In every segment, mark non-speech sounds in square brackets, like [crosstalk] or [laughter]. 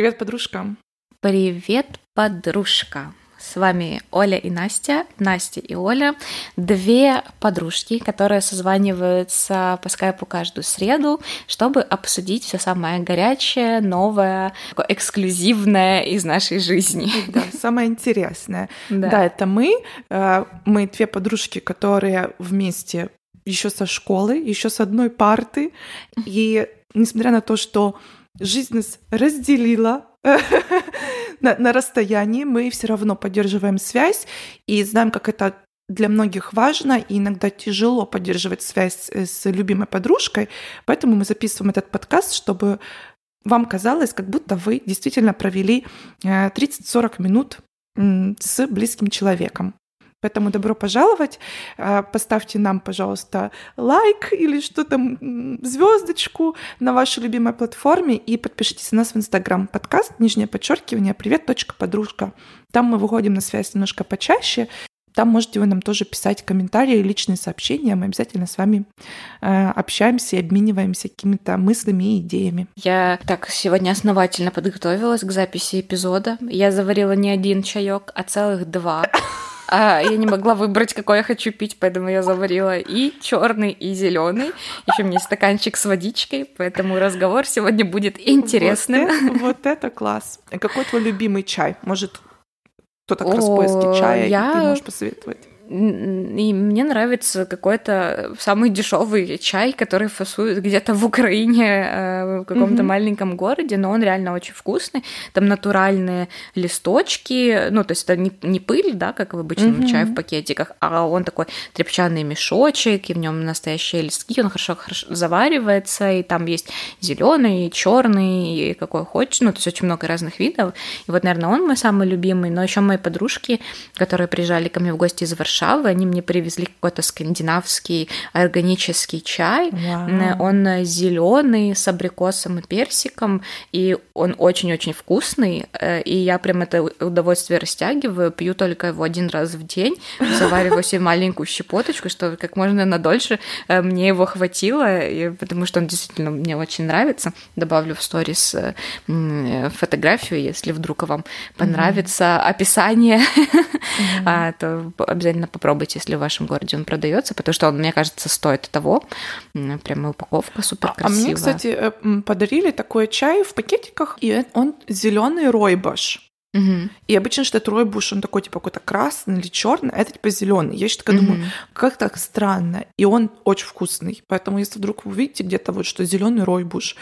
Привет, подружка. Привет, подружка. С вами Оля и Настя, Настя и Оля, две подружки, которые созваниваются по скайпу каждую среду, чтобы обсудить все самое горячее, новое, эксклюзивное из нашей жизни. Да, самое интересное. Да. да, это мы, э, мы две подружки, которые вместе еще со школы, еще с одной парты, и несмотря на то, что жизнь нас разделила. [laughs] На, на расстоянии, мы все равно поддерживаем связь и знаем, как это для многих важно, и иногда тяжело поддерживать связь с любимой подружкой, поэтому мы записываем этот подкаст, чтобы вам казалось, как будто вы действительно провели 30-40 э, минут с близким человеком. Поэтому добро пожаловать. А, поставьте нам, пожалуйста, лайк или что там, звездочку на вашей любимой платформе и подпишитесь на нас в Инстаграм. Подкаст, нижнее подчеркивание, привет, точка, подружка. Там мы выходим на связь немножко почаще. Там можете вы нам тоже писать комментарии, личные сообщения. Мы обязательно с вами э, общаемся и обмениваемся какими-то мыслями и идеями. Я так сегодня основательно подготовилась к записи эпизода. Я заварила не один чаек, а целых два. А я не могла выбрать, какой я хочу пить, поэтому я заварила и черный, и зеленый. Еще у меня есть стаканчик с водичкой, поэтому разговор сегодня будет интересным. Вот это, вот это класс. Какой твой любимый чай? Может, кто-то как раз в поиске чая, я... ты можешь посоветовать? И мне нравится какой-то самый дешевый чай, который фасуют где-то в Украине, э, в каком-то mm-hmm. маленьком городе, но он реально очень вкусный. Там натуральные листочки, ну, то есть это не, не пыль, да, как в обычном mm-hmm. чае в пакетиках, а он такой тряпчаный мешочек, и в нем настоящие листки, он хорошо, хорошо заваривается, и там есть зеленый, черный, и какой хочешь, ну, то есть очень много разных видов. И вот, наверное, он мой самый любимый, но еще мои подружки, которые приезжали ко мне в гости из Варшавы, Варшавы, они мне привезли какой-то скандинавский органический чай. Wow. Он зеленый с абрикосом и персиком, и он очень-очень вкусный, э, и я прям это удовольствие растягиваю, пью только его один раз в день, завариваю себе маленькую щепоточку, что как можно надольше э, мне его хватило, потому что он действительно мне очень нравится. Добавлю в сторис э, фотографию, если вдруг вам понравится mm-hmm. описание, mm-hmm. [laughs] то обязательно попробуйте, если в вашем городе он продается, потому что он, мне кажется, стоит того. Прямо упаковка супер красивая. А, а мне, кстати, э, подарили такой чай в пакетиках, и он зеленый ройбаш. Угу. И обычно, что это ройбуш, он такой, типа, какой-то красный или черный, а это, типа, зеленый. Я еще такая угу. думаю, как так странно. И он очень вкусный. Поэтому, если вдруг вы увидите где-то вот, что зеленый ройбуш.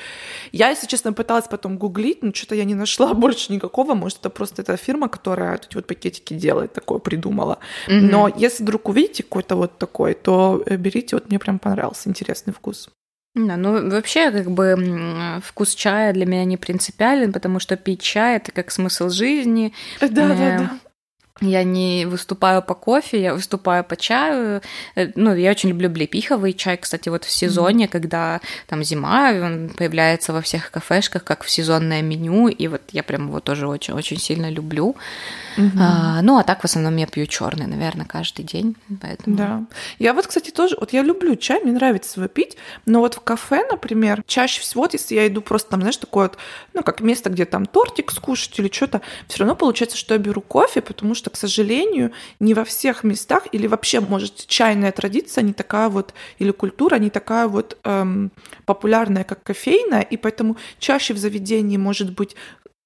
Я, если честно, пыталась потом гуглить, но что-то я не нашла [laughs] больше никакого. Может, это просто эта фирма, которая эти вот пакетики делает, такое придумала. Угу. Но если вдруг увидите какой-то вот такой, то э, берите. Вот мне прям понравился интересный вкус. Да, ну вообще как бы вкус чая для меня не принципиален, потому что пить чай это как смысл жизни. Да, да, да. Я не выступаю по кофе, я выступаю по чаю. Э, ну, я очень люблю блепиховый чай, кстати, вот в сезоне, mm-hmm. когда там зима, он появляется во всех кафешках, как в сезонное меню, и вот я прям его тоже очень-очень сильно люблю. Mm-hmm. А, ну, а так в основном я пью черный, наверное, каждый день, поэтому... Да. Я вот, кстати, тоже, вот я люблю чай, мне нравится его пить, но вот в кафе, например, чаще всего, вот если я иду просто там, знаешь, такое вот, ну, как место, где там тортик скушать или что-то, все равно получается, что я беру кофе, потому что что, к сожалению, не во всех местах или вообще, может, чайная традиция не такая вот, или культура не такая вот эм, популярная, как кофейная, и поэтому чаще в заведении может быть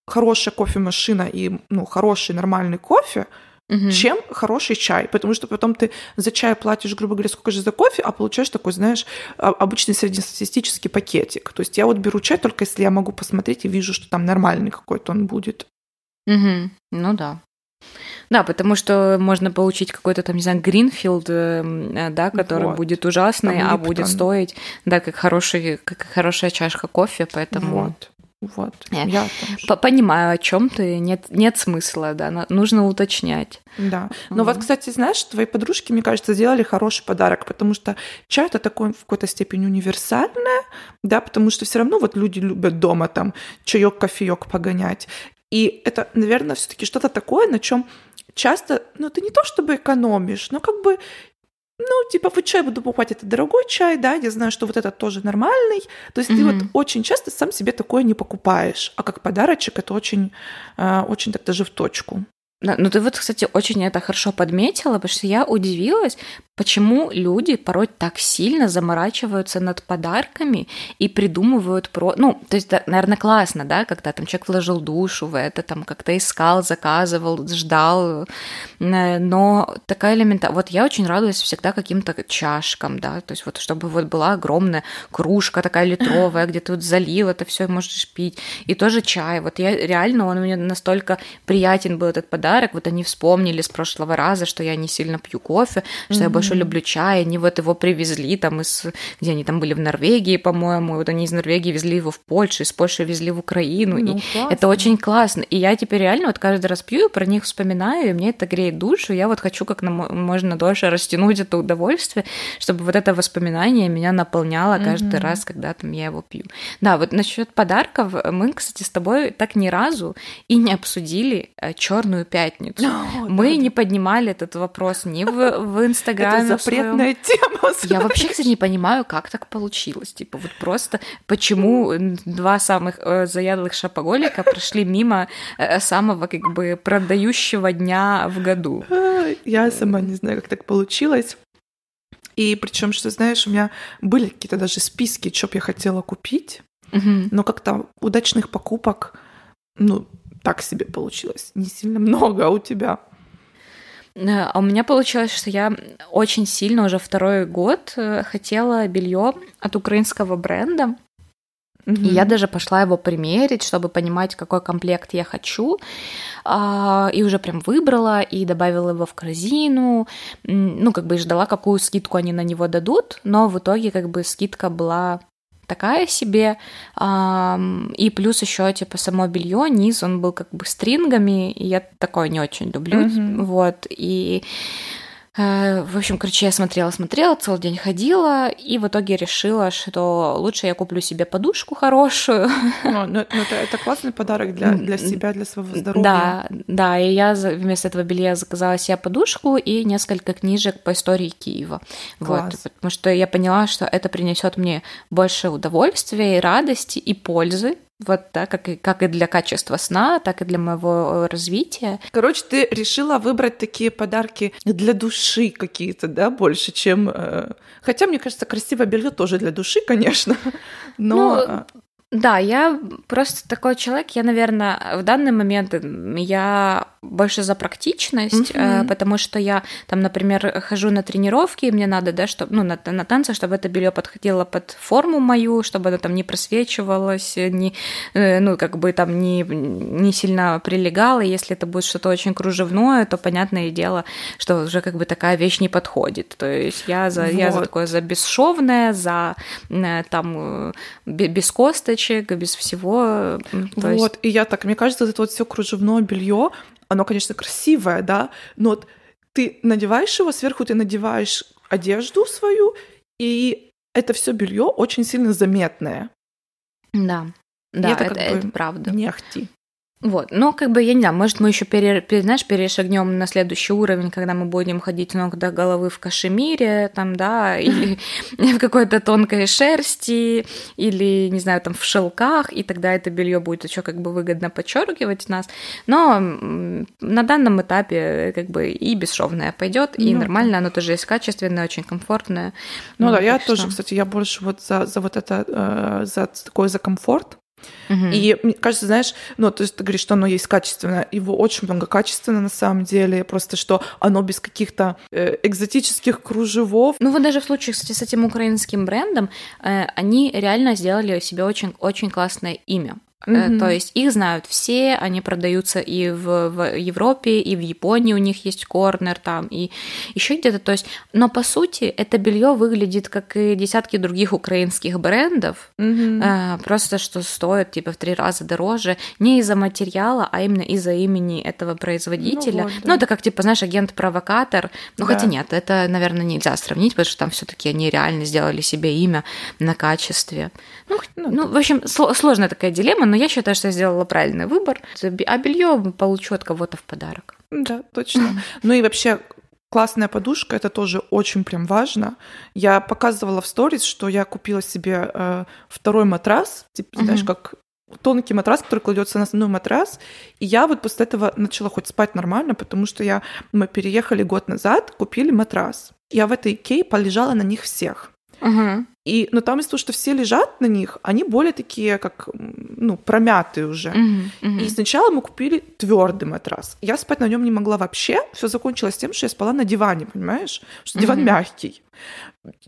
хорошая кофемашина и ну, хороший нормальный кофе, угу. чем хороший чай, потому что потом ты за чай платишь, грубо говоря, сколько же за кофе, а получаешь такой, знаешь, обычный среднестатистический пакетик. То есть я вот беру чай только если я могу посмотреть и вижу, что там нормальный какой-то он будет. Угу. Ну да. Да, потому что можно получить какой-то там, не знаю, Гринфилд, э, э, да, который вот. будет ужасный, там а будет стоить, да, как хороший, как хорошая чашка кофе, поэтому. Вот. Вот. Я, я там понимаю, о чем ты. Нет, нет смысла, да. Нужно уточнять. Да. Но mm вот, кстати, знаешь, твои подружки, мне кажется, сделали хороший подарок, потому что чай это такой в какой-то степени универсальное, да, потому что все равно вот люди любят дома там чаек, кофеек погонять. И это, наверное, все-таки что-то такое, на чем часто, ну, ты не то чтобы экономишь, но как бы ну, типа, вот чай буду покупать, это дорогой чай, да, я знаю, что вот этот тоже нормальный. То есть mm-hmm. ты вот очень часто сам себе такое не покупаешь, а как подарочек это очень, э, очень так даже в точку. Ну, ты вот, кстати, очень это хорошо подметила, потому что я удивилась, почему люди порой так сильно заморачиваются над подарками и придумывают про... Ну, то есть, наверное, классно, да, когда там человек вложил душу в это, там как-то искал, заказывал, ждал, э, но такая элемента... Вот я очень радуюсь всегда каким-то чашкам, да, то есть вот чтобы вот была огромная кружка такая литровая, где ты вот залил это все и можешь пить, и тоже чай. Вот я реально, он мне настолько приятен был этот подарок. Вот они вспомнили с прошлого раза, что я не сильно пью кофе, что я больше люблю чай. Они вот его привезли там из... Где они там были? В Норвегии, по-моему. Вот они из Норвегии везли его в Польшу, из Польши везли в Украину. Ну, и классно. это очень классно. И я теперь реально вот каждый раз пью, про них вспоминаю, и мне это греет душу. Я вот хочу как можно дольше растянуть это удовольствие, чтобы вот это воспоминание меня наполняло каждый mm-hmm. раз, когда там я его пью. Да, вот насчет подарков мы, кстати, с тобой так ни разу и не обсудили э, черную пятницу. [laughs] О, Мы да, не поднимали этот вопрос ни в, в [laughs] Инстаграме. Это запретная тема. [laughs] Я вообще, кстати, не понимаю, как так получилось. Типа вот просто почему два самых э, заядлых шапоголика прошли мимо э, самого как бы продающего дня в году. Я сама не знаю, как так получилось. И причем, что знаешь, у меня были какие-то даже списки, что бы я хотела купить, угу. но как-то удачных покупок, ну, так себе получилось. Не сильно много, а у тебя? Э, а у меня получилось, что я очень сильно уже второй год э, хотела белье от украинского бренда. Mm-hmm. И я даже пошла его примерить, чтобы понимать, какой комплект я хочу. А, и уже прям выбрала и добавила его в корзину. Ну, как бы ждала, какую скидку они на него дадут. Но в итоге, как бы, скидка была такая себе. И плюс еще типа само белье, низ, он был как бы стрингами, и я такое не очень люблю. Mm-hmm. Вот. И в общем, короче, я смотрела, смотрела, целый день ходила, и в итоге решила, что лучше я куплю себе подушку хорошую. Ну, ну, это, это классный подарок для, для себя, для своего здоровья. Да, да, и я вместо этого белья заказала себе подушку и несколько книжек по истории Киева. Класс. Вот, потому что я поняла, что это принесет мне больше удовольствия и радости и пользы, вот, да, как и, как и для качества сна, так и для моего э, развития. Короче, ты решила выбрать такие подарки для души какие-то, да, больше, чем... Э, хотя, мне кажется, красивое белье тоже для души, конечно, [laughs] но... Ну, э, да, я просто такой человек, я, наверное, в данный момент я больше за практичность, mm-hmm. потому что я там, например, хожу на тренировки, и мне надо, да, чтобы, ну, на, на танцы, чтобы это белье подходило под форму мою, чтобы оно там не просвечивалось, не, э, ну, как бы там не, не сильно прилегало. Если это будет что-то очень кружевное, то понятное дело, что уже как бы такая вещь не подходит. То есть я за, вот. я за такое за бесшовное, за э, там без косточек, без всего. То вот, есть... и я так, мне кажется, это вот все кружевное белье, оно, конечно, красивое, да, но вот ты надеваешь его, сверху ты надеваешь одежду свою, и это все белье очень сильно заметное. Да, да, это, это, это правда. Не ахти. Вот, но как бы я не знаю, может мы еще пере, пере, знаешь, перешагнем на следующий уровень, когда мы будем ходить ног до головы в кашемире, там, да, или [laughs] в какой-то тонкой шерсти, или не знаю, там в шелках, и тогда это белье будет еще как бы выгодно подчеркивать нас. Но на данном этапе как бы и бесшовное пойдет, и ну, нормально, оно тоже есть качественное, очень комфортное. Ну, ну да, я тоже, кстати, я больше вот за, за вот это, э, за такой за комфорт, Угу. И мне кажется, знаешь, ну, то есть ты говоришь, что оно есть качественно, его очень много качественно на самом деле, просто что оно без каких-то э, экзотических кружевов. Ну вот даже в случае, кстати, с этим украинским брендом, э, они реально сделали себе очень, очень классное имя. Mm-hmm. То есть их знают все, они продаются и в, в Европе, и в Японии у них есть корнер там, и еще где-то. То есть, но по сути это белье выглядит как и десятки других украинских брендов, mm-hmm. просто что стоит типа в три раза дороже, не из-за материала, а именно из-за имени этого производителя. Ну, вот, да. ну это как типа, знаешь, агент-провокатор. Ну да. хотя нет, это, наверное, нельзя сравнить, потому что там все-таки они реально сделали себе имя на качестве. Ну, ну, ну в общем, сложная такая дилемма, но я считаю, что я сделала правильный выбор. А белье получу от кого-то в подарок. Да, точно. Ну и вообще, классная подушка, это тоже очень прям важно. Я показывала в сторис, что я купила себе э, второй матрас, типа, знаешь, как тонкий матрас, который кладется на основной матрас. И я вот после этого начала хоть спать нормально, потому что я, мы переехали год назад, купили матрас. Я в этой Икее полежала на них всех. Угу. И, но там из-за того, что все лежат на них, они более такие, как, ну, промятые уже. Uh-huh, uh-huh. И сначала мы купили твердый матрас. Я спать на нем не могла вообще. Все закончилось тем, что я спала на диване, понимаешь? Что диван uh-huh. мягкий.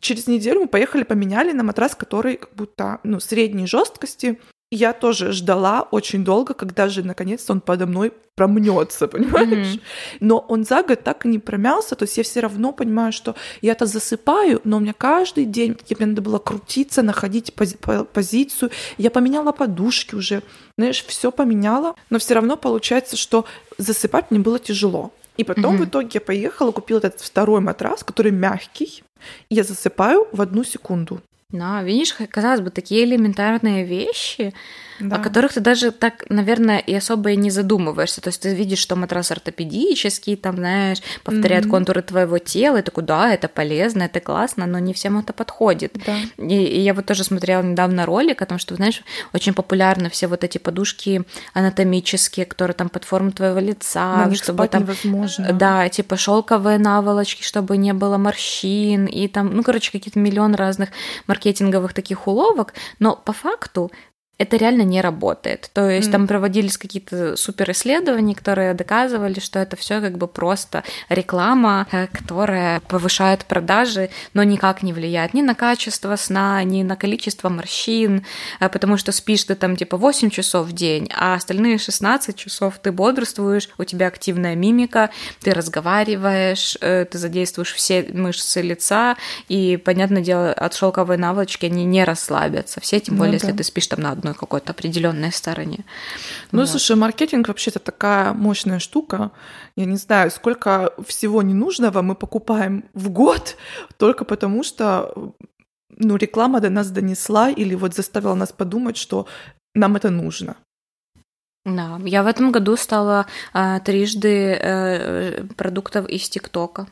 Через неделю мы поехали, поменяли на матрас, который как будто, ну, средней жесткости я тоже ждала очень долго, когда же наконец-то он подо мной промнется, понимаешь? Mm-hmm. Но он за год так и не промялся, то есть я все равно понимаю, что я это засыпаю, но у меня каждый день мне надо было крутиться, находить пози- позицию. Я поменяла подушки уже, знаешь, все поменяла, но все равно получается, что засыпать мне было тяжело. И потом mm-hmm. в итоге я поехала, купила этот второй матрас, который мягкий, и я засыпаю в одну секунду. Да, видишь, казалось бы, такие элементарные вещи, да. о которых ты даже так, наверное, и особо и не задумываешься. То есть ты видишь, что матрас ортопедический, там, знаешь, повторяет mm-hmm. контуры твоего тела, и такой, да, это полезно, это классно, но не всем это подходит. Да. И, и я вот тоже смотрела недавно ролик о том, что, знаешь, очень популярны все вот эти подушки анатомические, которые там под форму твоего лица, На чтобы там, невозможно. да, типа шелковые наволочки, чтобы не было морщин, и там, ну, короче, какие-то миллион разных маркетинговых таких уловок, но по факту это реально не работает. То есть mm. там проводились какие-то супер исследования, которые доказывали, что это все как бы просто реклама, э, которая повышает продажи, но никак не влияет ни на качество сна, ни на количество морщин, э, потому что спишь ты там типа 8 часов в день, а остальные 16 часов ты бодрствуешь, у тебя активная мимика, ты разговариваешь, э, ты задействуешь все мышцы лица, и, понятное дело, от шелковой наволочки они не расслабятся. Все, тем ну более, ну, да. если ты спишь там на одной какой-то определенной стороне. Ну, вот. слушай, маркетинг вообще-то такая мощная штука. Я не знаю, сколько всего ненужного мы покупаем в год [laughs] только потому, что ну, реклама до нас донесла или вот заставила нас подумать, что нам это нужно. Да, я в этом году стала а, трижды а, продуктов из ТикТока.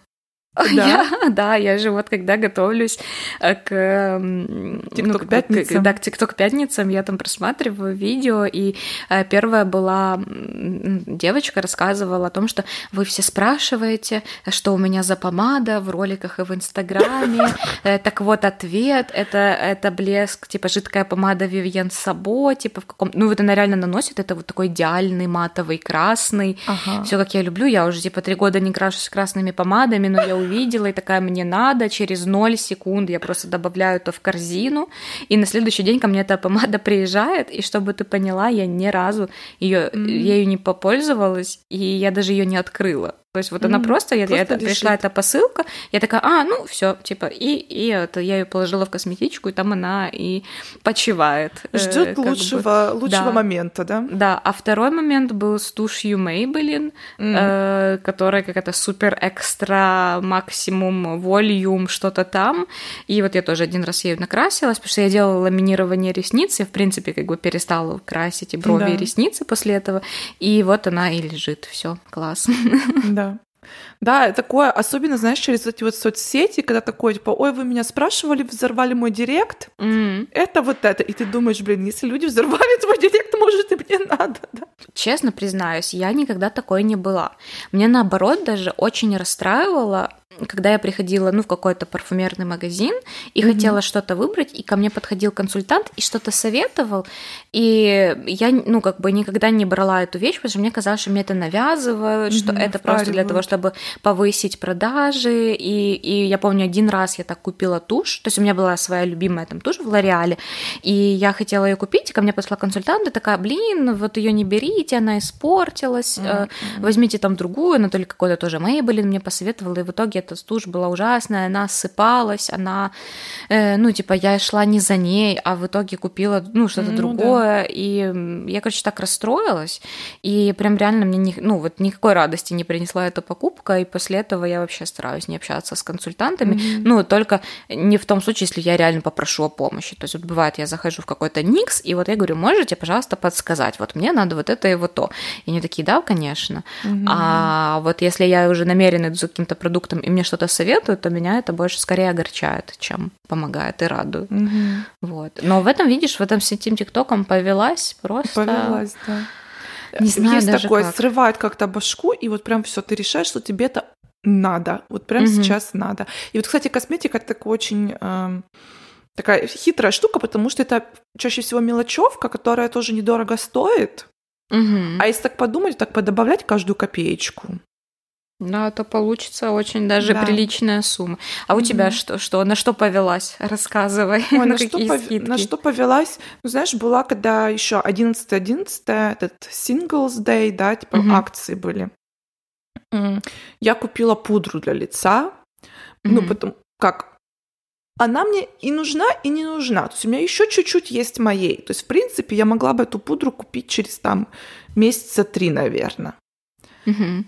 [laughs] Да? Я, да, я же вот когда готовлюсь э, к TikTok ну, пятницам. да, к TikTok пятницам, я там просматриваю видео, и э, первая была девочка рассказывала о том, что вы все спрашиваете, что у меня за помада в роликах и в Инстаграме. [laughs] Э, так вот ответ это это блеск, типа жидкая помада Vivienne Sabo, типа в каком, ну вот она реально наносит, это вот такой идеальный матовый красный, ага. все как я люблю, я уже типа три года не крашусь красными помадами, но я увидела, и такая, мне надо, через 0 секунд я просто добавляю это в корзину, и на следующий день ко мне эта помада [laughs] приезжает, и чтобы ты поняла, я ни разу ее, mm-hmm. ею не попользовалась, и я даже ее не открыла. То есть вот mm-hmm. она просто, я, просто я, пришла эта посылка, я такая, а, ну все, типа, и, и это я ее положила в косметичку, и там она и почивает. Ждет э, лучшего, бы. лучшего да. момента, да? Да, а второй момент был с тушью Maybelline, mm-hmm. э, которая какая-то супер экстра максимум волюм что-то там, и вот я тоже один раз ею накрасилась, потому что я делала ламинирование ресниц, я в принципе как бы перестала красить и брови, да. и ресницы после этого, и вот она и лежит, все, класс. Да. Да. Такое, особенно, знаешь, через эти вот соцсети, когда такое, типа, ой, вы меня спрашивали, взорвали мой директ, mm. это вот это. И ты думаешь, блин, если люди взорвали твой директ, может, и мне надо, да? Честно признаюсь, я никогда такой не была. Мне, наоборот, даже очень расстраивало когда я приходила, ну, в какой-то парфюмерный магазин и mm-hmm. хотела что-то выбрать, и ко мне подходил консультант и что-то советовал, и я, ну, как бы никогда не брала эту вещь, потому что мне казалось, что мне это навязывают, mm-hmm, что это просто для того, чтобы повысить продажи, и, и я помню, один раз я так купила тушь, то есть у меня была своя любимая там тушь в Лореале, и я хотела ее купить, и ко мне подошла консультант, и такая, блин, вот ее не берите, она испортилась, mm-hmm. возьмите там другую, она только какой-то тоже Maybelline мне посоветовала, и в итоге эта тушь была ужасная, она осыпалась, она, э, ну, типа, я шла не за ней, а в итоге купила, ну, что-то ну, другое, да. и я, короче, так расстроилась, и прям реально мне, не, ну, вот никакой радости не принесла эта покупка, и после этого я вообще стараюсь не общаться с консультантами, mm-hmm. ну, только не в том случае, если я реально попрошу о помощи, то есть вот бывает, я захожу в какой-то Никс, и вот я говорю, можете, пожалуйста, подсказать, вот мне надо вот это и вот то, и они такие, да, конечно, mm-hmm. а вот если я уже намеренно иду за каким-то продуктом, и мне что-то советуют, то меня это больше скорее огорчает, чем помогает и радует. Mm-hmm. Вот. Но в этом, видишь, в этом с этим ТикТоком повелась просто... Повелась, да. Не знаю Есть даже такое, как. срывает как-то башку, и вот прям все, ты решаешь, что тебе это надо, вот прям mm-hmm. сейчас надо. И вот, кстати, косметика это такой очень... Э, такая хитрая штука, потому что это чаще всего мелочевка, которая тоже недорого стоит. Угу. А если так подумать, так подобавлять каждую копеечку. Да, то получится очень даже да. приличная сумма. А у mm тебя что, что? На что повелась? Рассказывай. Ой, на, что пов... на что повелась? Ну, знаешь, была, когда еще 11-11, этот Singles Day, да, типа mm акции были. Я купила пудру для лица. mm Ну, потом, как она мне и нужна, и не нужна. То есть у меня еще чуть-чуть есть моей. То есть, в принципе, я могла бы эту пудру купить через там месяца три, наверное.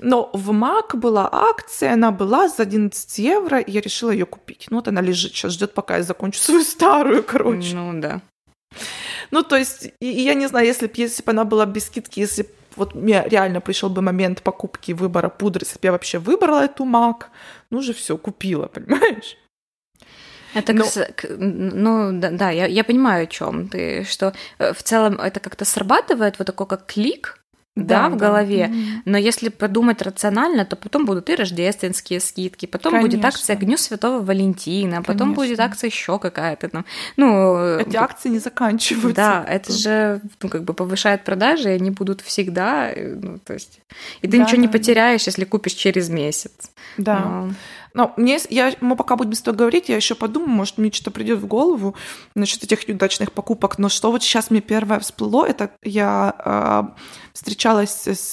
Но в МАК была акция, она была за 11 евро, и я решила ее купить. Ну вот она лежит, сейчас ждет, пока я закончу [laughs] свою старую, короче. Ну да. Ну то есть, и, и я не знаю, если бы если бы она была без скидки, если вот мне реально пришел бы момент покупки выбора пудры, если бы я вообще выбрала эту МАК, ну же все, купила, [laughs] понимаешь? Это, Но... ну, да, да я, я понимаю, о чем ты, что э, в целом это как-то срабатывает вот такой как клик, да, да, в голове. Да. Но если подумать рационально, то потом будут и рождественские скидки, потом Конечно. будет акция Дню Святого Валентина, Конечно. потом будет акция еще какая-то там. Ну, эти акции не заканчиваются. Да, это же ну, как бы повышает продажи, и они будут всегда. Э, ну, то есть, и ты да, ничего не потеряешь, если купишь через месяц. Да. Но... Но мне, я, мы пока будем с тобой говорить, я еще подумаю, может, мне что-то придет в голову насчет этих неудачных покупок. Но что вот сейчас мне первое всплыло, это я э, встречалась с,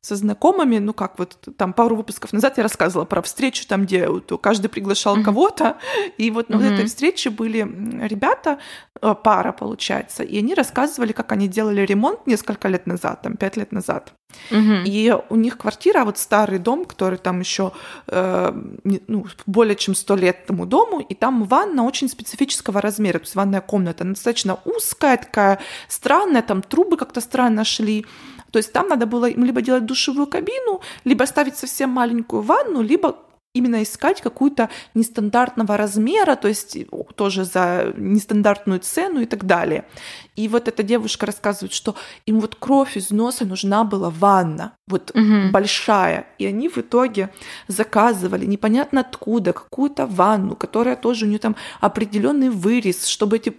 со знакомыми, ну как вот там пару выпусков назад я рассказывала про встречу, там, где вот, каждый приглашал mm-hmm. кого-то, и вот на mm-hmm. вот этой встрече были ребята, э, пара получается, и они рассказывали, как они делали ремонт несколько лет назад, там, пять лет назад. Mm-hmm. И у них квартира, вот старый дом, который там еще э, ну, более чем сто лет этому дому, и там ванна очень специфического размера, то есть ванная комната, она достаточно узкая, такая странная, там трубы как-то странно шли, то есть там надо было им либо делать душевую кабину, либо ставить совсем маленькую ванну, либо именно искать какую-то нестандартного размера, то есть тоже за нестандартную цену и так далее. И вот эта девушка рассказывает, что им вот кровь из носа нужна была ванна, вот угу. большая. И они в итоге заказывали непонятно откуда какую-то ванну, которая тоже у нее там определенный вырез, чтобы эти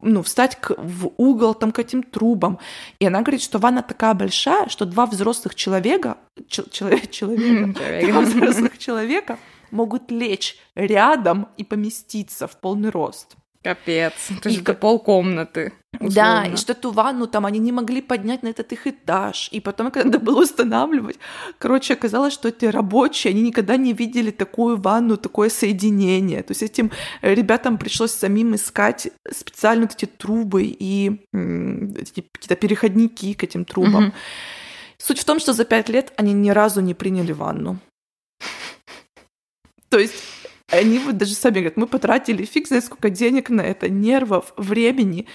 ну, встать к, в угол там к этим трубам. И она говорит, что ванна такая большая, что два взрослых человека, [laughs] человек, человека, два взрослых человека могут лечь рядом и поместиться в полный рост. Капец, это же это полкомнаты. Условно. Да, и что ту ванну там они не могли поднять на этот их этаж. И потом, когда надо было устанавливать, короче, оказалось, что эти рабочие, они никогда не видели такую ванну, такое соединение. То есть этим ребятам пришлось самим искать специально вот эти трубы и какие-то переходники к этим трубам. Угу. Суть в том, что за пять лет они ни разу не приняли ванну. То есть они вот даже сами говорят, мы потратили фиг знает сколько денег на это, нервов, времени,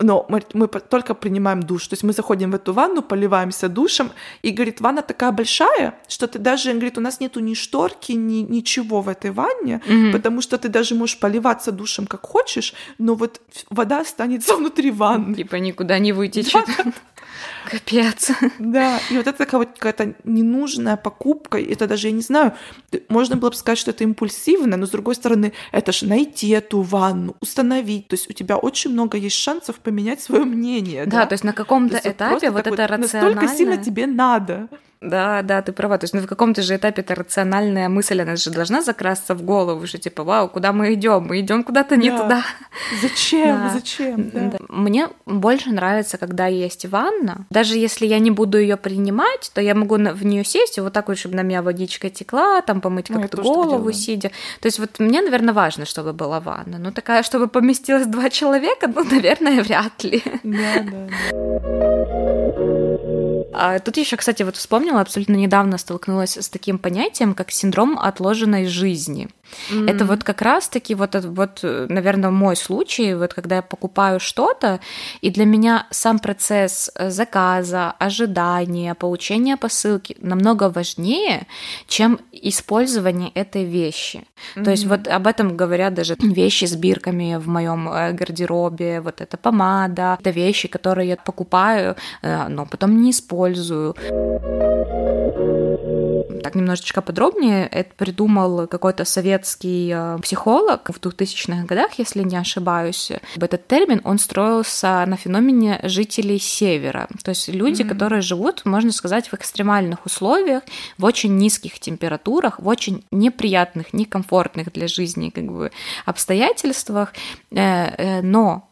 но мы, мы только принимаем душ. То есть мы заходим в эту ванну, поливаемся душем, и, говорит, ванна такая большая, что ты даже, говорит, у нас нету ни шторки, ни ничего в этой ванне, mm-hmm. потому что ты даже можешь поливаться душем как хочешь, но вот вода останется [laughs] внутри ванны. Типа никуда не вытечет. Капец. Да, и вот это такая вот какая-то ненужная покупка, это даже, я не знаю, можно было бы сказать, что это импульсивно, но с другой стороны, это же найти эту ванну, установить, то есть у тебя очень много есть шансов поменять свое мнение. Да, да? то есть на каком-то этапе вот это рациональное... Настолько сильно тебе надо. Да, да, ты права. То есть ну, в каком-то же этапе эта рациональная мысль, она же должна закрасться в голову, что типа, вау, куда мы идем? Мы идем куда-то не да. туда. Зачем? [laughs] Да. Зачем? Да. Мне больше нравится, когда есть ванна. Даже если я не буду ее принимать, то я могу в нее сесть и вот так вот, чтобы на меня водичка текла, там помыть ну, как-то голову сидя. То есть вот мне, наверное, важно, чтобы была ванна. Ну такая, чтобы поместилось два человека, ну, наверное, вряд ли. Да, да, да. А тут еще, кстати, вот вспомнила, абсолютно недавно столкнулась с таким понятием, как синдром отложенной жизни. Mm-hmm. Это вот как раз-таки вот, вот, наверное, мой случай, вот когда я покупаю что-то, и для меня сам процесс заказа, ожидания, получения посылки намного важнее, чем использование этой вещи. Mm-hmm. То есть вот об этом говорят даже вещи с бирками в моем э, гардеробе, вот эта помада, это вещи, которые я покупаю, э, но потом не использую так немножечко подробнее, это придумал какой-то советский э, психолог в 2000-х годах, если не ошибаюсь. Этот термин, он строился на феномене жителей Севера. То есть люди, mm-hmm. которые живут, можно сказать, в экстремальных условиях, в очень низких температурах, в очень неприятных, некомфортных для жизни как бы, обстоятельствах, э, э, но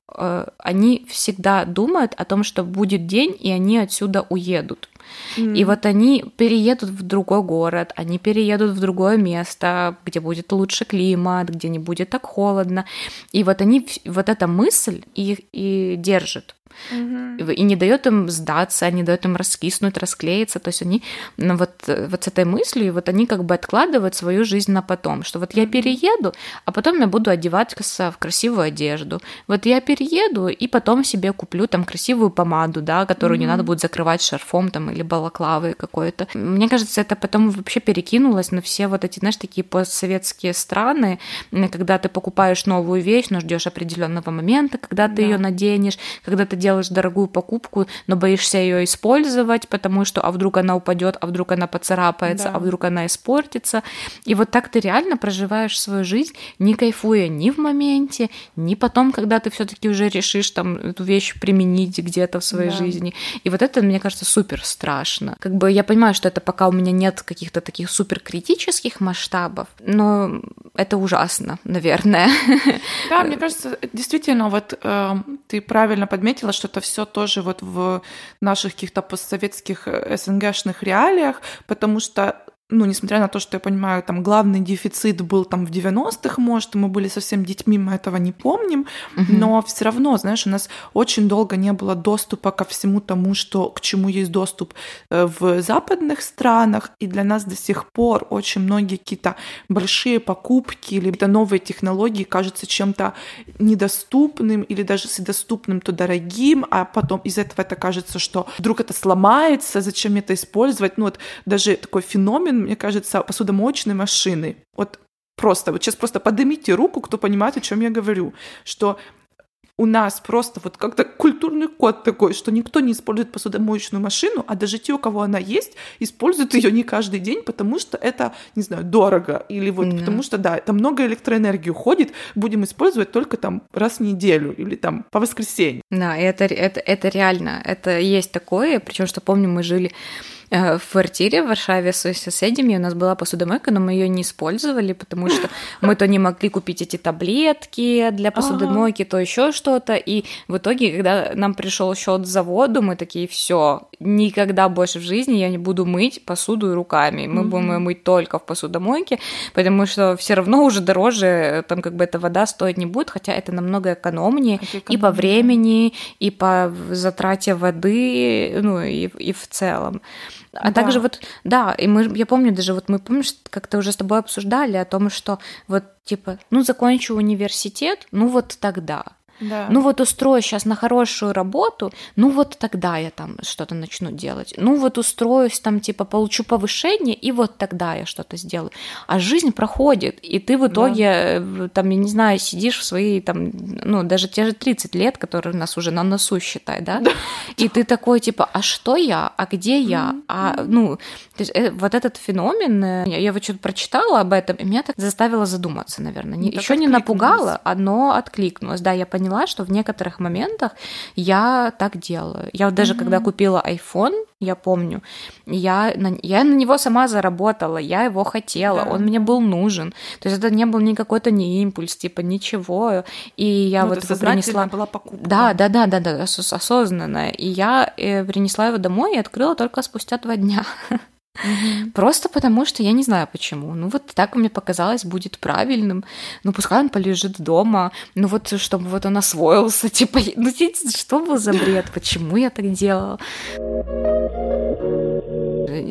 они всегда думают о том, что будет день, и они отсюда уедут. Mm. И вот они переедут в другой город, они переедут в другое место, где будет лучше климат, где не будет так холодно. И вот они, вот эта мысль их и держит. Угу. И не дает им сдаться, не дает им раскиснуть, расклеиться. То есть они ну, вот, вот с этой мыслью, вот они как бы откладывают свою жизнь на потом, что вот я перееду, а потом я буду одеваться в красивую одежду. Вот я перееду и потом себе куплю там красивую помаду, да, которую угу. не надо будет закрывать шарфом там или балаклавой какой-то. Мне кажется, это потом вообще перекинулось на все вот эти, знаешь, такие постсоветские страны, когда ты покупаешь новую вещь, но ждешь определенного момента, когда ты да. ее наденешь, когда ты делаешь дорогую покупку, но боишься ее использовать, потому что а вдруг она упадет, а вдруг она поцарапается, да. а вдруг она испортится. И вот так ты реально проживаешь свою жизнь, не кайфуя ни в моменте, ни потом, когда ты все-таки уже решишь там эту вещь применить где-то в своей да. жизни. И вот это, мне кажется, супер страшно. Как бы я понимаю, что это пока у меня нет каких-то таких супер критических масштабов, но это ужасно, наверное. Да, мне кажется, действительно, вот э, ты правильно подметила, что это все тоже вот в наших каких-то постсоветских э, СНГшных реалиях, потому что ну, несмотря на то, что я понимаю, там главный дефицит был там в 90-х, может, мы были совсем детьми, мы этого не помним, угу. но все равно, знаешь, у нас очень долго не было доступа ко всему тому, что, к чему есть доступ э, в западных странах, и для нас до сих пор очень многие какие-то большие покупки или какие-то новые технологии кажутся чем-то недоступным или даже если доступным, то дорогим, а потом из этого это кажется, что вдруг это сломается, зачем это использовать, ну вот даже такой феномен мне кажется, посудомоечной машины. Вот просто, вот сейчас просто поднимите руку, кто понимает, о чем я говорю, что у нас просто вот как-то культурный код такой, что никто не использует посудомоечную машину, а даже те, у кого она есть, используют ее не каждый день, потому что это, не знаю, дорого, или вот mm потому что, да, там много электроэнергии уходит, будем использовать только там раз в неделю или там по воскресенье. Да, это, это, это реально, это есть такое, причем что помню, мы жили в квартире в Варшаве с соседями. У нас была посудомойка, но мы ее не использовали, потому что мы то не могли купить эти таблетки для посудомойки, то еще что-то. И в итоге, когда нам пришел счет за воду, мы такие, все, никогда больше в жизни я не буду мыть посуду руками. Мы будем ее мыть только в посудомойке, потому что все равно уже дороже, там как бы эта вода стоить не будет, хотя это намного экономнее и по времени, и по затрате воды, ну и, и в целом. А да. также вот, да, и мы, я помню даже, вот мы, помнишь, как-то уже с тобой обсуждали о том, что вот, типа, ну, закончу университет, ну, вот тогда. Да. Ну вот устроюсь сейчас на хорошую работу, ну вот тогда я там что-то начну делать. Ну вот устроюсь там, типа, получу повышение, и вот тогда я что-то сделаю. А жизнь проходит, и ты в итоге, да. Э, там, я не знаю, сидишь в свои, там, ну, даже те же 30 лет, которые у нас уже на носу, считай, да? да. И ты такой, типа, а что я, а где я? А, ну, то есть, э, вот этот феномен, э, я вот что-то прочитала об этом, и меня так заставило задуматься, наверное. Еще не напугало, но откликнулось. Да, я поняла поняла, что в некоторых моментах я так делаю. Я вот даже mm-hmm. когда купила iPhone, я помню, я на, я на него сама заработала, я его хотела, да. он мне был нужен. То есть это не был ни какой-то не импульс, типа ничего. И я ну, вот его принесла. была покупка. Да, да, да, да, да, осознанная. И я э, принесла его домой и открыла только спустя два дня. [laughs] Угу. Просто потому, что я не знаю почему. Ну вот так мне показалось будет правильным. Ну пускай он полежит дома. Ну вот чтобы вот он освоился. [laughs] Типа, ну что был за бред? Почему я так делала?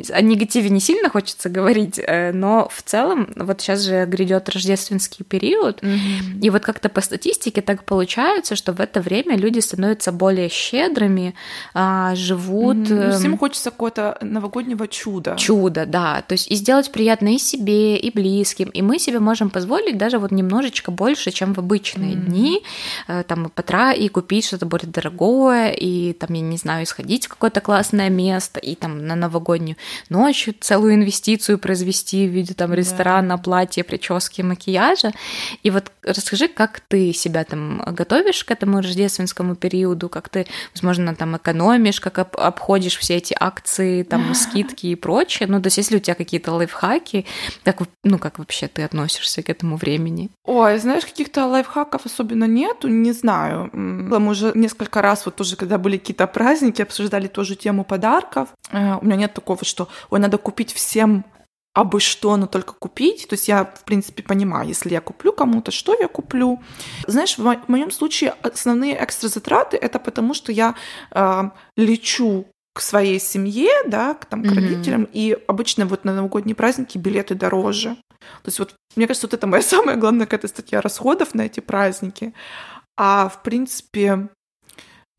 О негативе не сильно хочется говорить, э, но в целом вот сейчас же грядет рождественский период, mm-hmm. и вот как-то по статистике так получается, что в это время люди становятся более щедрыми, а, живут. Mm-hmm. Всем хочется какого-то новогоднего чуда. Чудо, да. То есть и сделать приятно и себе, и близким, и мы себе можем позволить даже вот немножечко больше, чем в обычные mm-hmm. дни, э, там потра и купить что-то более дорогое, и там я не знаю, сходить в какое-то классное место, и там на новогоднюю ночь целую инвестицию произвести в виде там ресторана, да. платья, прически, макияжа. И вот расскажи, как ты себя там готовишь к этому рождественскому периоду, как ты, возможно, там экономишь, как обходишь все эти акции, там [laughs] скидки и прочее. Ну, то есть, если у тебя какие-то лайфхаки, как, ну, как вообще ты относишься к этому времени? Ой, знаешь, каких-то лайфхаков особенно нету, не знаю. Мы уже несколько раз, вот тоже, когда были какие-то праздники, обсуждали тоже тему подарков. Э, у меня нет такого, что, ой, надо купить всем абы что, но только купить. То есть я, в принципе, понимаю, если я куплю кому-то, что я куплю. Знаешь, в моем случае основные экстра затраты это потому, что я э, лечу к своей семье, да, к, там, к mm-hmm. родителям, и обычно вот на новогодние праздники билеты дороже. То есть вот мне кажется, вот это моя [laughs] самая главная какая-то статья расходов на эти праздники. А в принципе,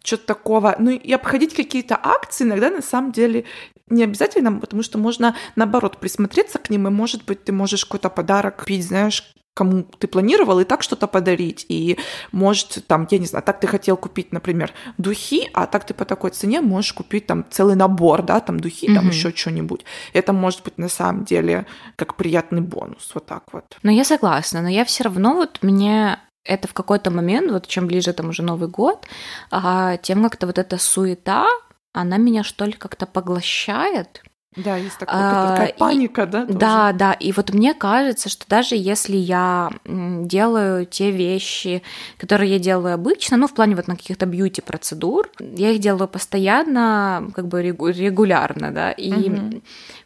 что-то такого. Ну и обходить какие-то акции иногда на самом деле не обязательно, потому что можно наоборот присмотреться к ним, и может быть ты можешь какой-то подарок купить, знаешь, кому ты планировал и так что-то подарить. И может, там, я не знаю, так ты хотел купить, например, духи, а так ты по такой цене можешь купить там целый набор, да, там духи, mm-hmm. там еще что-нибудь. Это может быть на самом деле как приятный бонус, вот так вот. Но я согласна, но я все равно вот мне это в какой-то момент, вот чем ближе там уже Новый год, а, тем как-то вот эта суета, она меня что ли как-то поглощает. Да, есть такая, а, такая паника, и, да? Тоже? Да, да. И вот мне кажется, что даже если я делаю те вещи, которые я делаю обычно, ну, в плане вот на каких-то бьюти-процедур, я их делаю постоянно, как бы регулярно, да, и угу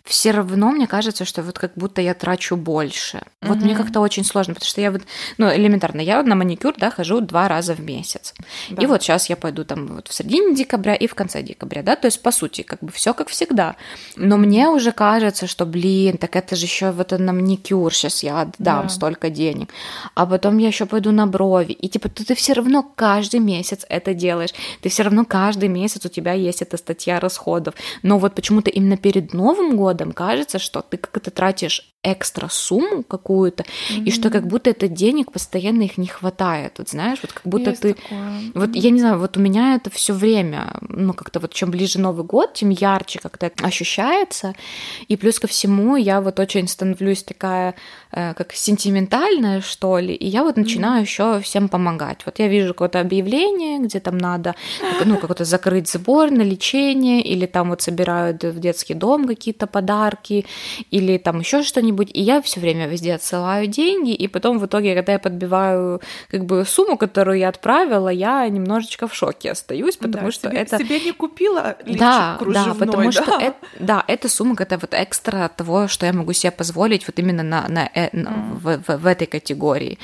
все равно мне кажется, что вот как будто я трачу больше. Mm-hmm. Вот мне как-то очень сложно, потому что я вот, ну, элементарно, я на маникюр, да, хожу два раза в месяц. Да. И вот сейчас я пойду там вот в середине декабря и в конце декабря, да, то есть, по сути, как бы все как всегда. Но мне уже кажется, что, блин, так это же еще вот на маникюр сейчас я отдам да. столько денег. А потом я еще пойду на брови. И типа ты, ты все равно каждый месяц это делаешь. Ты все равно каждый месяц у тебя есть эта статья расходов. Но вот почему-то именно перед Новым годом годом кажется, что ты как-то тратишь экстра сумму какую-то, mm-hmm. и что как будто это денег постоянно их не хватает. Вот знаешь, вот как будто Есть ты. Такое. Вот mm-hmm. я не знаю, вот у меня это все время, ну, как-то вот чем ближе Новый год, тем ярче как-то ощущается. И плюс ко всему, я вот очень становлюсь такая, э, как сентиментальная, что ли, и я вот начинаю mm-hmm. еще всем помогать. Вот я вижу какое-то объявление, где там надо, ну, какой-то закрыть сбор на лечение, или там вот собирают в детский дом какие-то подарки, или там еще что-нибудь что-нибудь, и я все время везде отсылаю деньги, и потом в итоге, когда я подбиваю как бы сумму, которую я отправила, я немножечко в шоке остаюсь, потому да, что себе, это... Себе не купила да, да, потому да? что это, да, эта сумма, это вот экстра того, что я могу себе позволить вот именно на, на, э, на mm. в, в, в этой категории.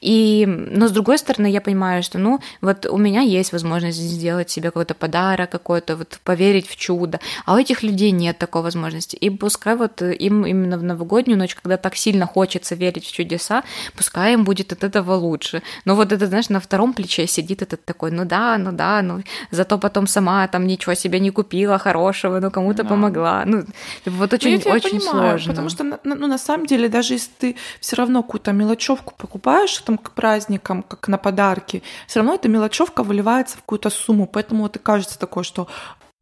И, но с другой стороны, я понимаю, что, ну, вот у меня есть возможность сделать себе какой-то подарок, какой-то вот поверить в чудо, а у этих людей нет такой возможности. И пускай вот им именно в новогоднюю ночь, когда так сильно хочется верить в чудеса, пускай им будет от этого лучше. Но вот это, знаешь, на втором плече сидит этот такой, ну да, ну да, ну зато потом сама там ничего себе не купила хорошего, ну кому-то да. помогла. Ну, вот очень, ну, очень понимаю, сложно. Потому что, ну, на самом деле, даже если ты все равно какую-то мелочевку покупаешь там к праздникам, как на подарки, все равно эта мелочевка выливается в какую-то сумму. Поэтому вот и кажется такое, что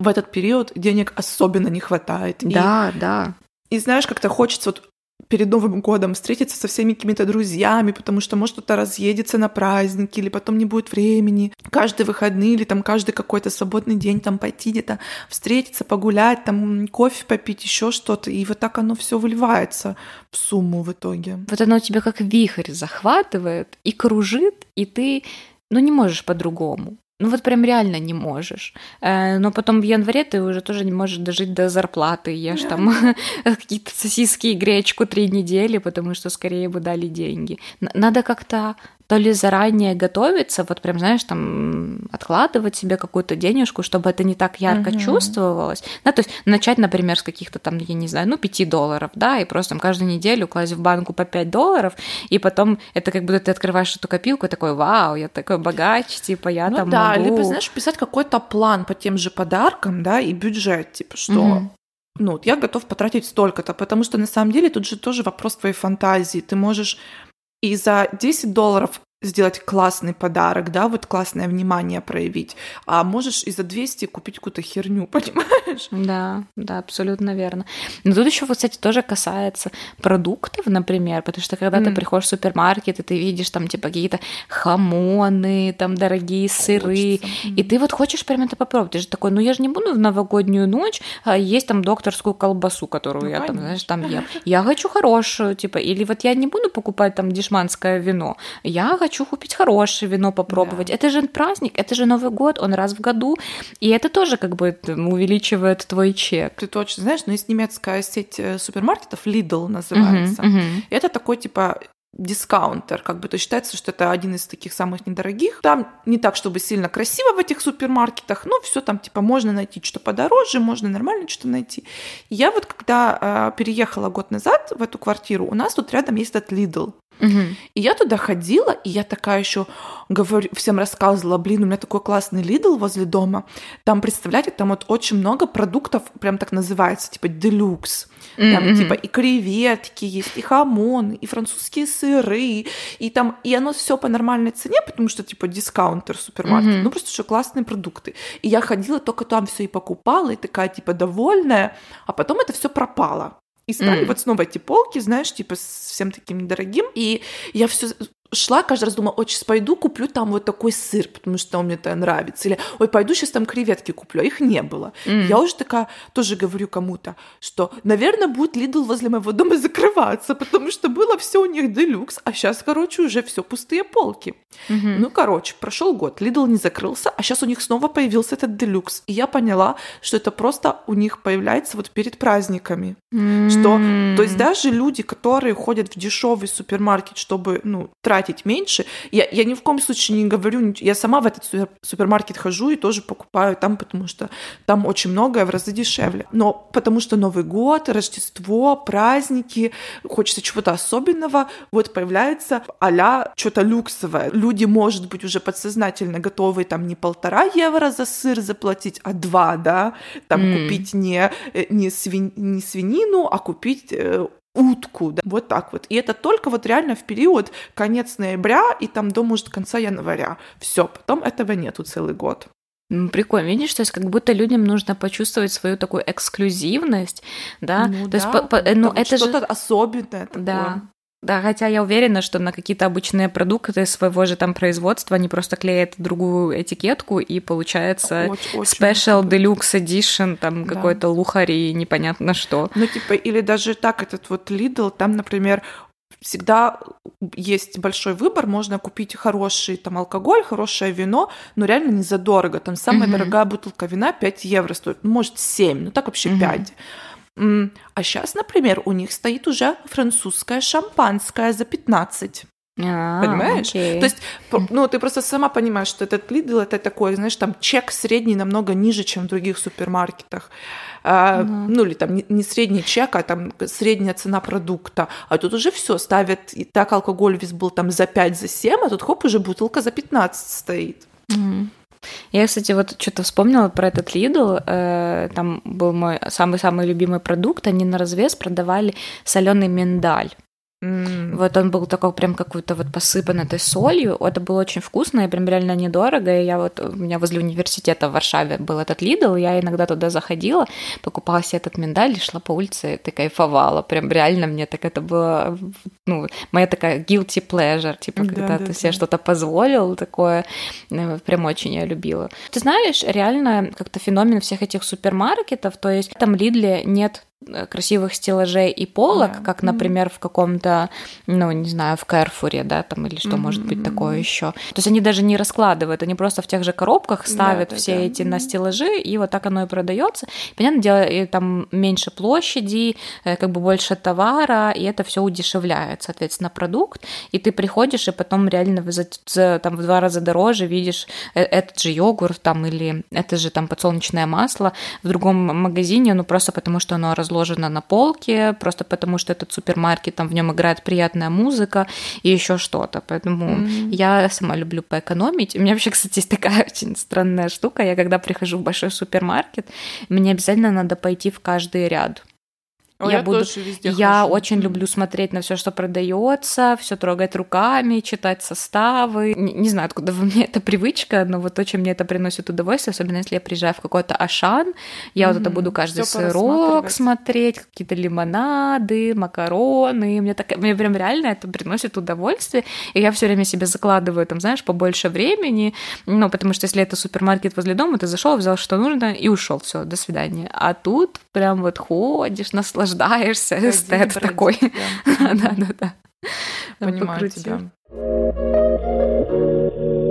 в этот период денег особенно не хватает. Да, и, да. И знаешь, как-то хочется вот перед Новым годом встретиться со всеми какими-то друзьями, потому что, может, кто-то разъедется на праздники, или потом не будет времени. Каждый выходный или там каждый какой-то свободный день там пойти где-то встретиться, погулять, там кофе попить, еще что-то. И вот так оно все выливается в сумму в итоге. Вот оно тебя как вихрь захватывает и кружит, и ты ну, не можешь по-другому. Ну вот прям реально не можешь. Э, но потом в январе ты уже тоже не можешь дожить до зарплаты, ешь там [laughs] какие-то сосиски и гречку три недели, потому что скорее бы дали деньги. Надо как-то то ли заранее готовиться, вот прям, знаешь, там откладывать себе какую-то денежку, чтобы это не так ярко uh-huh. чувствовалось. Да, то есть начать, например, с каких-то там, я не знаю, ну, 5 долларов, да, и просто там каждую неделю класть в банку по 5 долларов, и потом это как будто ты открываешь эту копилку и такой, вау, я такой богач, типа, я ну, там да, могу... либо, знаешь, писать какой-то план по тем же подаркам, да, и бюджет, типа, что... Uh-huh ну, вот я готов потратить столько-то, потому что на самом деле тут же тоже вопрос твоей фантазии. Ты можешь и за 10 долларов сделать классный подарок, да, вот классное внимание проявить, а можешь и за 200 купить какую-то херню, [laughs] понимаешь? Да, да, абсолютно верно. Но тут еще, кстати, тоже касается продуктов, например, потому что когда mm. ты приходишь в супермаркет, и ты видишь там, типа, какие-то хамоны, там, дорогие сыры, mm. и ты вот хочешь прям это попробовать, ты же такой, ну я же не буду в новогоднюю ночь а есть там докторскую колбасу, которую ну, я конечно. там, знаешь, там ем. Я хочу хорошую, типа, или вот я не буду покупать там дешманское вино, я хочу хочу купить хорошее вино попробовать. Да. Это же праздник, это же Новый год, он раз в году, и это тоже как бы увеличивает твой чек. Ты точно знаешь, но есть немецкая сеть э, супермаркетов, Lidl называется. Uh-huh, uh-huh. Это такой типа дискаунтер, как бы то считается, что это один из таких самых недорогих. Там не так, чтобы сильно красиво в этих супермаркетах, но все там типа можно найти что подороже, можно нормально что-то найти. Я вот когда э, переехала год назад в эту квартиру, у нас тут рядом есть этот Lidl. Угу. И я туда ходила, и я такая еще говорю, всем рассказывала, блин, у меня такой классный Lidl возле дома. Там, представляете, там вот очень много продуктов, прям так называется, типа делюкс. Там mm-hmm. типа и креветки есть, и хамон, и французские сыры, и там, и оно все по нормальной цене, потому что типа дискаунтер супермаркет, mm-hmm. ну просто что классные продукты. И я ходила только там все и покупала, и такая типа довольная, а потом это все пропало. И стали mm. вот снова эти полки, знаешь, типа всем таким недорогим. И я все шла, каждый раз думала, ой, сейчас пойду куплю там вот такой сыр, потому что он мне это нравится. Или, ой, пойду сейчас там креветки куплю. Их не было. Mm. Я уже такая тоже говорю кому-то, что, наверное, будет Лидл возле моего дома закрываться, потому что было все у них deluxe, а сейчас, короче, уже все пустые полки. Mm-hmm. Ну, короче, прошел год, Лидл не закрылся, а сейчас у них снова появился этот deluxe. И я поняла, что это просто у них появляется вот перед праздниками. Mm-hmm. Что, то есть даже люди, которые ходят в дешевый супермаркет, чтобы, ну, тратить тратить меньше. Я, я ни в коем случае не говорю, я сама в этот супермаркет хожу и тоже покупаю там, потому что там очень многое в разы дешевле. Но потому что Новый год, Рождество, праздники, хочется чего-то особенного, вот появляется а что-то люксовое. Люди, может быть, уже подсознательно готовы там не полтора евро за сыр заплатить, а два, да, там mm. купить не, э, не, свин, не свинину, а купить э, утку, да, вот так вот. И это только вот реально в период конец ноября и там до, может, конца января. Все, потом этого нету целый год. Прикольно, видишь, то есть как будто людям нужно почувствовать свою такую эксклюзивность, да, ну, то да, есть по, по, ну это что-то же особенное такое. Да, да, хотя я уверена, что на какие-то обычные продукты своего же там производства они просто клеят другую этикетку, и получается очень, Special очень Deluxe Edition, там да. какой-то лухари, непонятно что. Ну, типа, или даже так, этот вот Lidl, там, например, всегда есть большой выбор, можно купить хороший там алкоголь, хорошее вино, но реально не задорого. Там самая mm-hmm. дорогая бутылка вина 5 евро стоит, ну, может 7, ну так вообще mm-hmm. 5. А сейчас, например, у них стоит уже французское шампанское за 15. А, Понимаешь? Окей. То есть, ну, ты просто сама понимаешь, что этот Lidl это такой, знаешь, там чек средний намного ниже, чем в других супермаркетах. А, угу. Ну, или там не средний чек, а там средняя цена продукта. А тут уже все ставят, и так алкоголь весь был там за 5, за 7, а тут хоп, уже бутылка за 15 стоит. Угу. Я, кстати, вот что-то вспомнила про этот Lidl. Э, там был мой самый-самый любимый продукт. Они на развес продавали соленый миндаль. Mm. Вот он был такой прям какой-то вот посыпан этой солью. Это было очень вкусно и прям реально недорого. И я вот, у меня возле университета в Варшаве был этот Лидл, я иногда туда заходила, покупала себе этот миндаль и шла по улице, и кайфовала. Прям реально мне так это было, ну, моя такая guilty pleasure, типа, когда да, ты да, себе да. что-то позволил такое, э, прям очень я любила. Ты знаешь, реально как-то феномен всех этих супермаркетов, то есть там Лидле нет красивых стеллажей и полок, yeah. как, например, в каком-то, ну, не знаю, в Кэрфуре, да, там, или что mm-hmm. может быть такое еще. То есть они даже не раскладывают, они просто в тех же коробках ставят yeah, все yeah. эти на стеллажи, и вот так оно и продается. Понятное дело, и там меньше площади, э, как бы больше товара, и это все удешевляет, соответственно, продукт, и ты приходишь, и потом реально за, за, там в два раза дороже видишь э, этот же йогурт там или это же там подсолнечное масло в другом магазине, ну, просто потому что оно разложено разложено на полке, просто потому что этот супермаркет, там в нем играет приятная музыка и еще что-то. Поэтому mm-hmm. я сама люблю поэкономить. У меня вообще, кстати, есть такая [laughs] очень странная штука. Я когда прихожу в большой супермаркет, мне обязательно надо пойти в каждый ряд. Я, я буду, везде я хожу. очень люблю смотреть на все, что продается, все трогать руками, читать составы. Не, не знаю, откуда во мне эта привычка, но вот очень мне это приносит удовольствие, особенно если я приезжаю в какой-то Ашан, я mm-hmm. вот это буду каждый всё сырок смотреть, какие-то лимонады, макароны, мне так, мне прям реально это приносит удовольствие, и я все время себе закладываю там, знаешь, побольше времени, ну потому что если это супермаркет возле дома, ты зашел, взял что нужно и ушел, все, до свидания. А тут прям вот ходишь, наслаждаешься наслаждаешься, эстет такой. [laughs] Да-да-да. Понимаю тебя.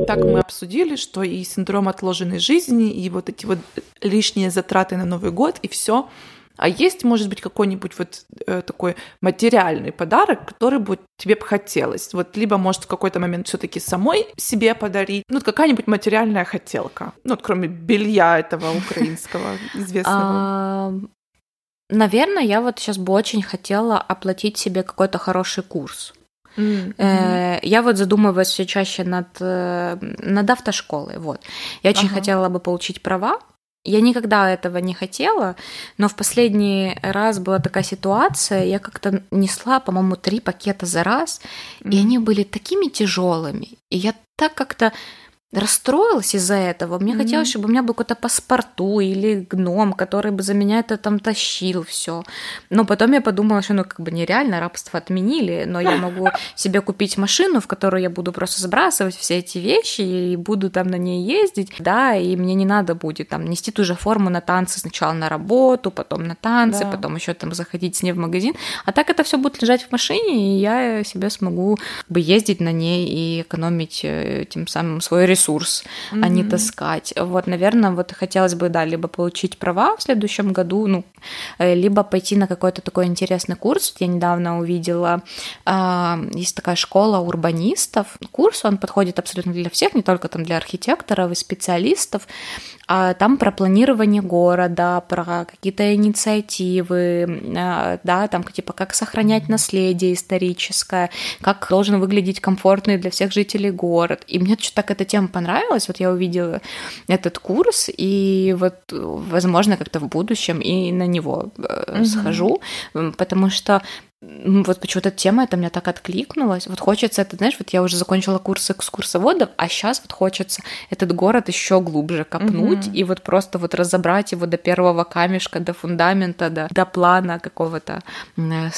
Так мы обсудили, что и синдром отложенной жизни, и вот эти вот лишние затраты на Новый год, и все. А есть, может быть, какой-нибудь вот э, такой материальный подарок, который бы тебе бы хотелось? Вот либо, может, в какой-то момент все таки самой себе подарить, ну, какая-нибудь материальная хотелка, ну, вот, кроме белья этого украинского [laughs] известного. Наверное, я вот сейчас бы очень хотела оплатить себе какой-то хороший курс. Mm-hmm. Я вот задумываюсь все чаще над, э, над автошколой. Вот. Я очень ага. хотела бы получить права. Я никогда этого не хотела, но в последний раз была такая ситуация, я как-то несла, по-моему, три пакета за раз, mm-hmm. и они были такими тяжелыми. И я так как-то расстроилась из-за этого. Мне mm-hmm. хотелось, чтобы у меня был какой-то паспорту или гном, который бы за меня это там тащил все. Но потом я подумала, что ну как бы нереально, рабство отменили, но я могу [laughs] себе купить машину, в которую я буду просто сбрасывать все эти вещи и буду там на ней ездить, да, и мне не надо будет там нести ту же форму на танцы сначала на работу, потом на танцы, да. потом еще там заходить с ней в магазин. А так это все будет лежать в машине, и я себе смогу бы ездить на ней и экономить э, тем самым свой ресурс ресурс, mm-hmm. а не таскать. Вот, наверное, вот хотелось бы, да, либо получить права в следующем году, ну, э, либо пойти на какой-то такой интересный курс. Я недавно увидела, э, есть такая школа урбанистов. Курс, он подходит абсолютно для всех, не только там для архитекторов и специалистов. А там про планирование города, про какие-то инициативы, э, да, там типа как сохранять наследие историческое, как должен выглядеть комфортный для всех жителей город. И мне что-то так эта тема понравилась. Вот я увидела этот курс, и вот, возможно, как-то в будущем и на него угу. схожу, потому что вот почему-то тема это мне так откликнулась. Вот хочется это, знаешь, вот я уже закончила курс экскурсоводов, а сейчас вот хочется этот город еще глубже копнуть mm-hmm. и вот просто вот разобрать его до первого камешка, до фундамента, до, до плана какого-то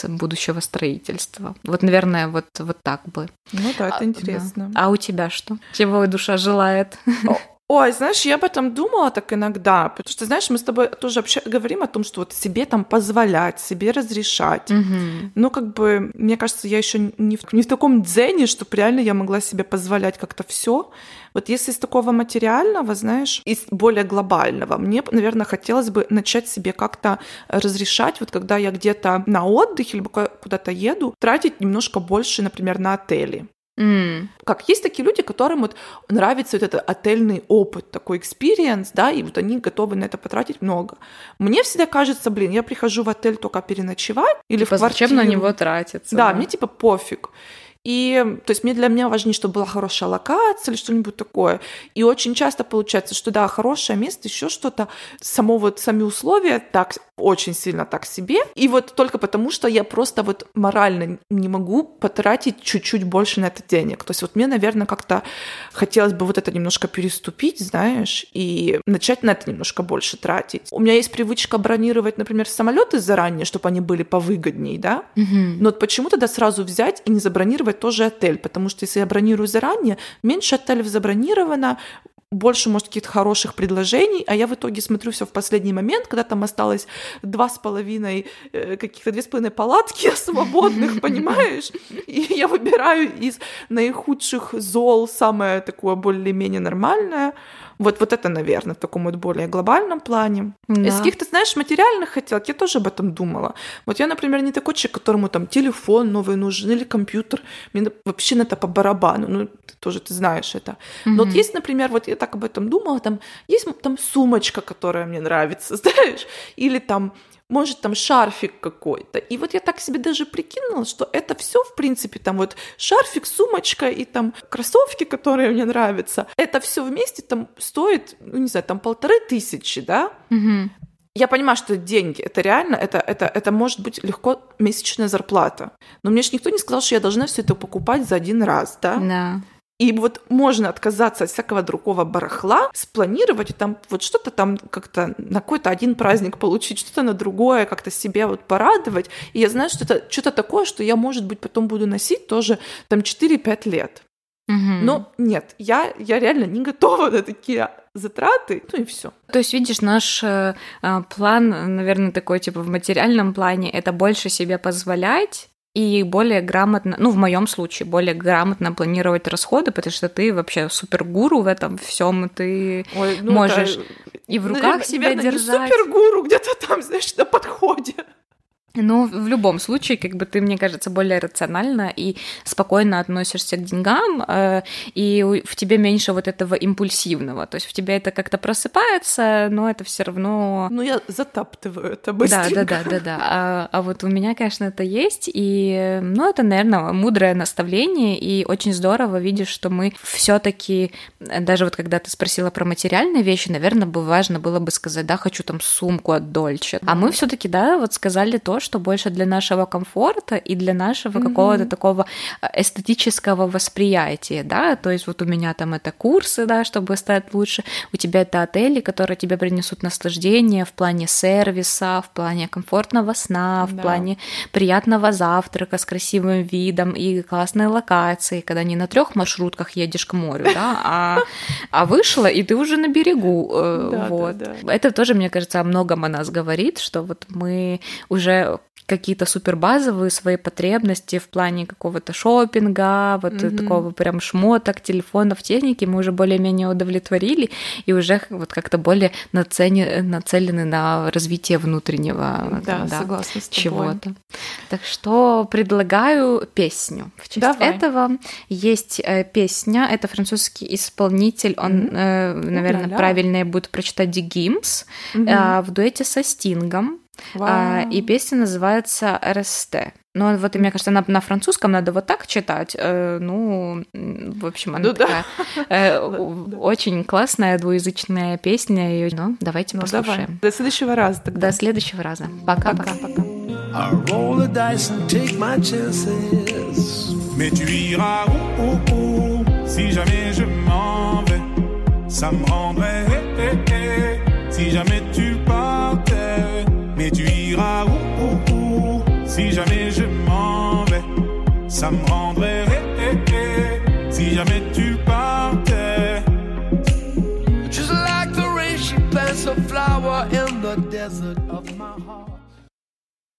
будущего строительства. Вот, наверное, вот, вот так бы. Ну да, это а, интересно. Да. А у тебя что? Чего душа желает? Ой, знаешь, я об этом думала так иногда, потому что, знаешь, мы с тобой тоже вообще говорим о том, что вот себе там позволять, себе разрешать. Угу. Ну, как бы, мне кажется, я еще не в, не в таком дзене, чтобы реально я могла себе позволять как-то все. Вот если из такого материального, знаешь, из более глобального, мне, наверное, хотелось бы начать себе как-то разрешать, вот когда я где-то на отдыхе либо куда-то еду, тратить немножко больше, например, на отели. Mm. Как есть такие люди, которым вот нравится вот этот отельный опыт, такой experience, да, и вот они готовы на это потратить много. Мне всегда кажется, блин, я прихожу в отель только переночевать или типа, в квартиру. Зачем на него тратиться? Да, да, мне типа пофиг. И, то есть, мне для меня важнее, чтобы была хорошая локация или что-нибудь такое. И очень часто получается, что да, хорошее место, еще что-то, само вот сами условия так очень сильно так себе. И вот только потому, что я просто вот морально не могу потратить чуть-чуть больше на это денег. То есть вот мне, наверное, как-то хотелось бы вот это немножко переступить, знаешь, и начать на это немножко больше тратить. У меня есть привычка бронировать, например, самолеты заранее, чтобы они были повыгоднее, да. Угу. Но вот почему тогда сразу взять и не забронировать тоже отель? Потому что если я бронирую заранее, меньше отелей забронировано, больше, может, каких-то хороших предложений, а я в итоге смотрю все в последний момент, когда там осталось два с половиной, э, каких-то две с половиной палатки [laughs] свободных, [laughs] понимаешь? И я выбираю из наихудших зол самое такое более-менее нормальное, вот, вот это, наверное, в таком вот более глобальном плане. Да. Из каких-то, знаешь, материальных хотелок я тоже об этом думала. Вот я, например, не такой человек, которому там телефон новый нужен или компьютер. Мне вообще на это по барабану. Ну, ты тоже ты знаешь это. Но mm-hmm. вот есть, например, вот я так об этом думала, там есть там сумочка, которая мне нравится, [laughs] знаешь, или там может, там шарфик какой-то. И вот я так себе даже прикинула, что это все, в принципе, там вот шарфик, сумочка и там кроссовки, которые мне нравятся, это все вместе там стоит, ну, не знаю, там полторы тысячи, да? Угу. Я понимаю, что деньги, это реально, это, это, это может быть легко месячная зарплата. Но мне же никто не сказал, что я должна все это покупать за один раз, да? Да. И вот можно отказаться от всякого другого барахла, спланировать там вот что-то там как-то на какой-то один праздник получить, что-то на другое, как-то себя вот порадовать. И я знаю, что это что-то такое, что я, может быть, потом буду носить тоже там 4-5 лет. Угу. Но нет, я, я реально не готова [laughs] на такие затраты, ну и все. То есть, видишь, наш э, а, план, наверное, такой типа в материальном плане, это больше себе позволять и более грамотно, ну, в моем случае, более грамотно планировать расходы, потому что ты вообще супергуру в этом всем, ты Ой, ну, можешь это... и в руках наверное, себя держать. Супергуру где-то там, знаешь, на подходе. Ну, в любом случае, как бы ты, мне кажется, более рационально и спокойно относишься к деньгам, э, и в тебе меньше вот этого импульсивного. То есть в тебе это как-то просыпается, но это все равно. Ну, я затаптываю это быстренько. Да, да, да, да, да. А, а вот у меня, конечно, это есть, и, ну, это, наверное, мудрое наставление, и очень здорово видишь, что мы все-таки, даже вот когда ты спросила про материальные вещи, наверное, бы важно было бы сказать, да, хочу там сумку от Дольче. А мы все-таки, да, вот сказали то, что больше для нашего комфорта и для нашего mm-hmm. какого-то такого э, эстетического восприятия, да, то есть вот у меня там это курсы, да, чтобы стать лучше, у тебя это отели, которые тебе принесут наслаждение в плане сервиса, в плане комфортного сна, в да. плане приятного завтрака с красивым видом и классной локацией, когда не на трех маршрутках едешь к морю, да, а, а вышла, и ты уже на берегу, э, да, вот. Да, да. Это тоже, мне кажется, о многом о нас говорит, что вот мы уже какие-то супербазовые свои потребности в плане какого-то шопинга, вот mm-hmm. такого прям шмоток, телефонов, техники мы уже более-менее удовлетворили и уже вот как-то более нацелены, нацелены на развитие внутреннего да, да, согласна с чего-то. Так что предлагаю песню. В честь Давай. этого есть э, песня, это французский исполнитель, он, mm-hmm. наверное, Да-да. правильнее будет прочитать Ди Гимс mm-hmm. в дуэте со Стингом. А, и песня называется РСТ. Ну, вот, и мне кажется, на, на французском надо вот так читать. Э, ну, в общем, она ну, такая да. э, [laughs] очень классная двуязычная песня. И, ну, давайте ну, послушаем. Давай. До следующего раза тогда. До следующего раза. Пока-пока. Tu si jamais je Mais tu iras où, où, où? Si jamais je m'en vais. Ça me rendrait eh, eh, eh, si jamais tu partais. Just like the rain, she plants a flower in the desert of my heart.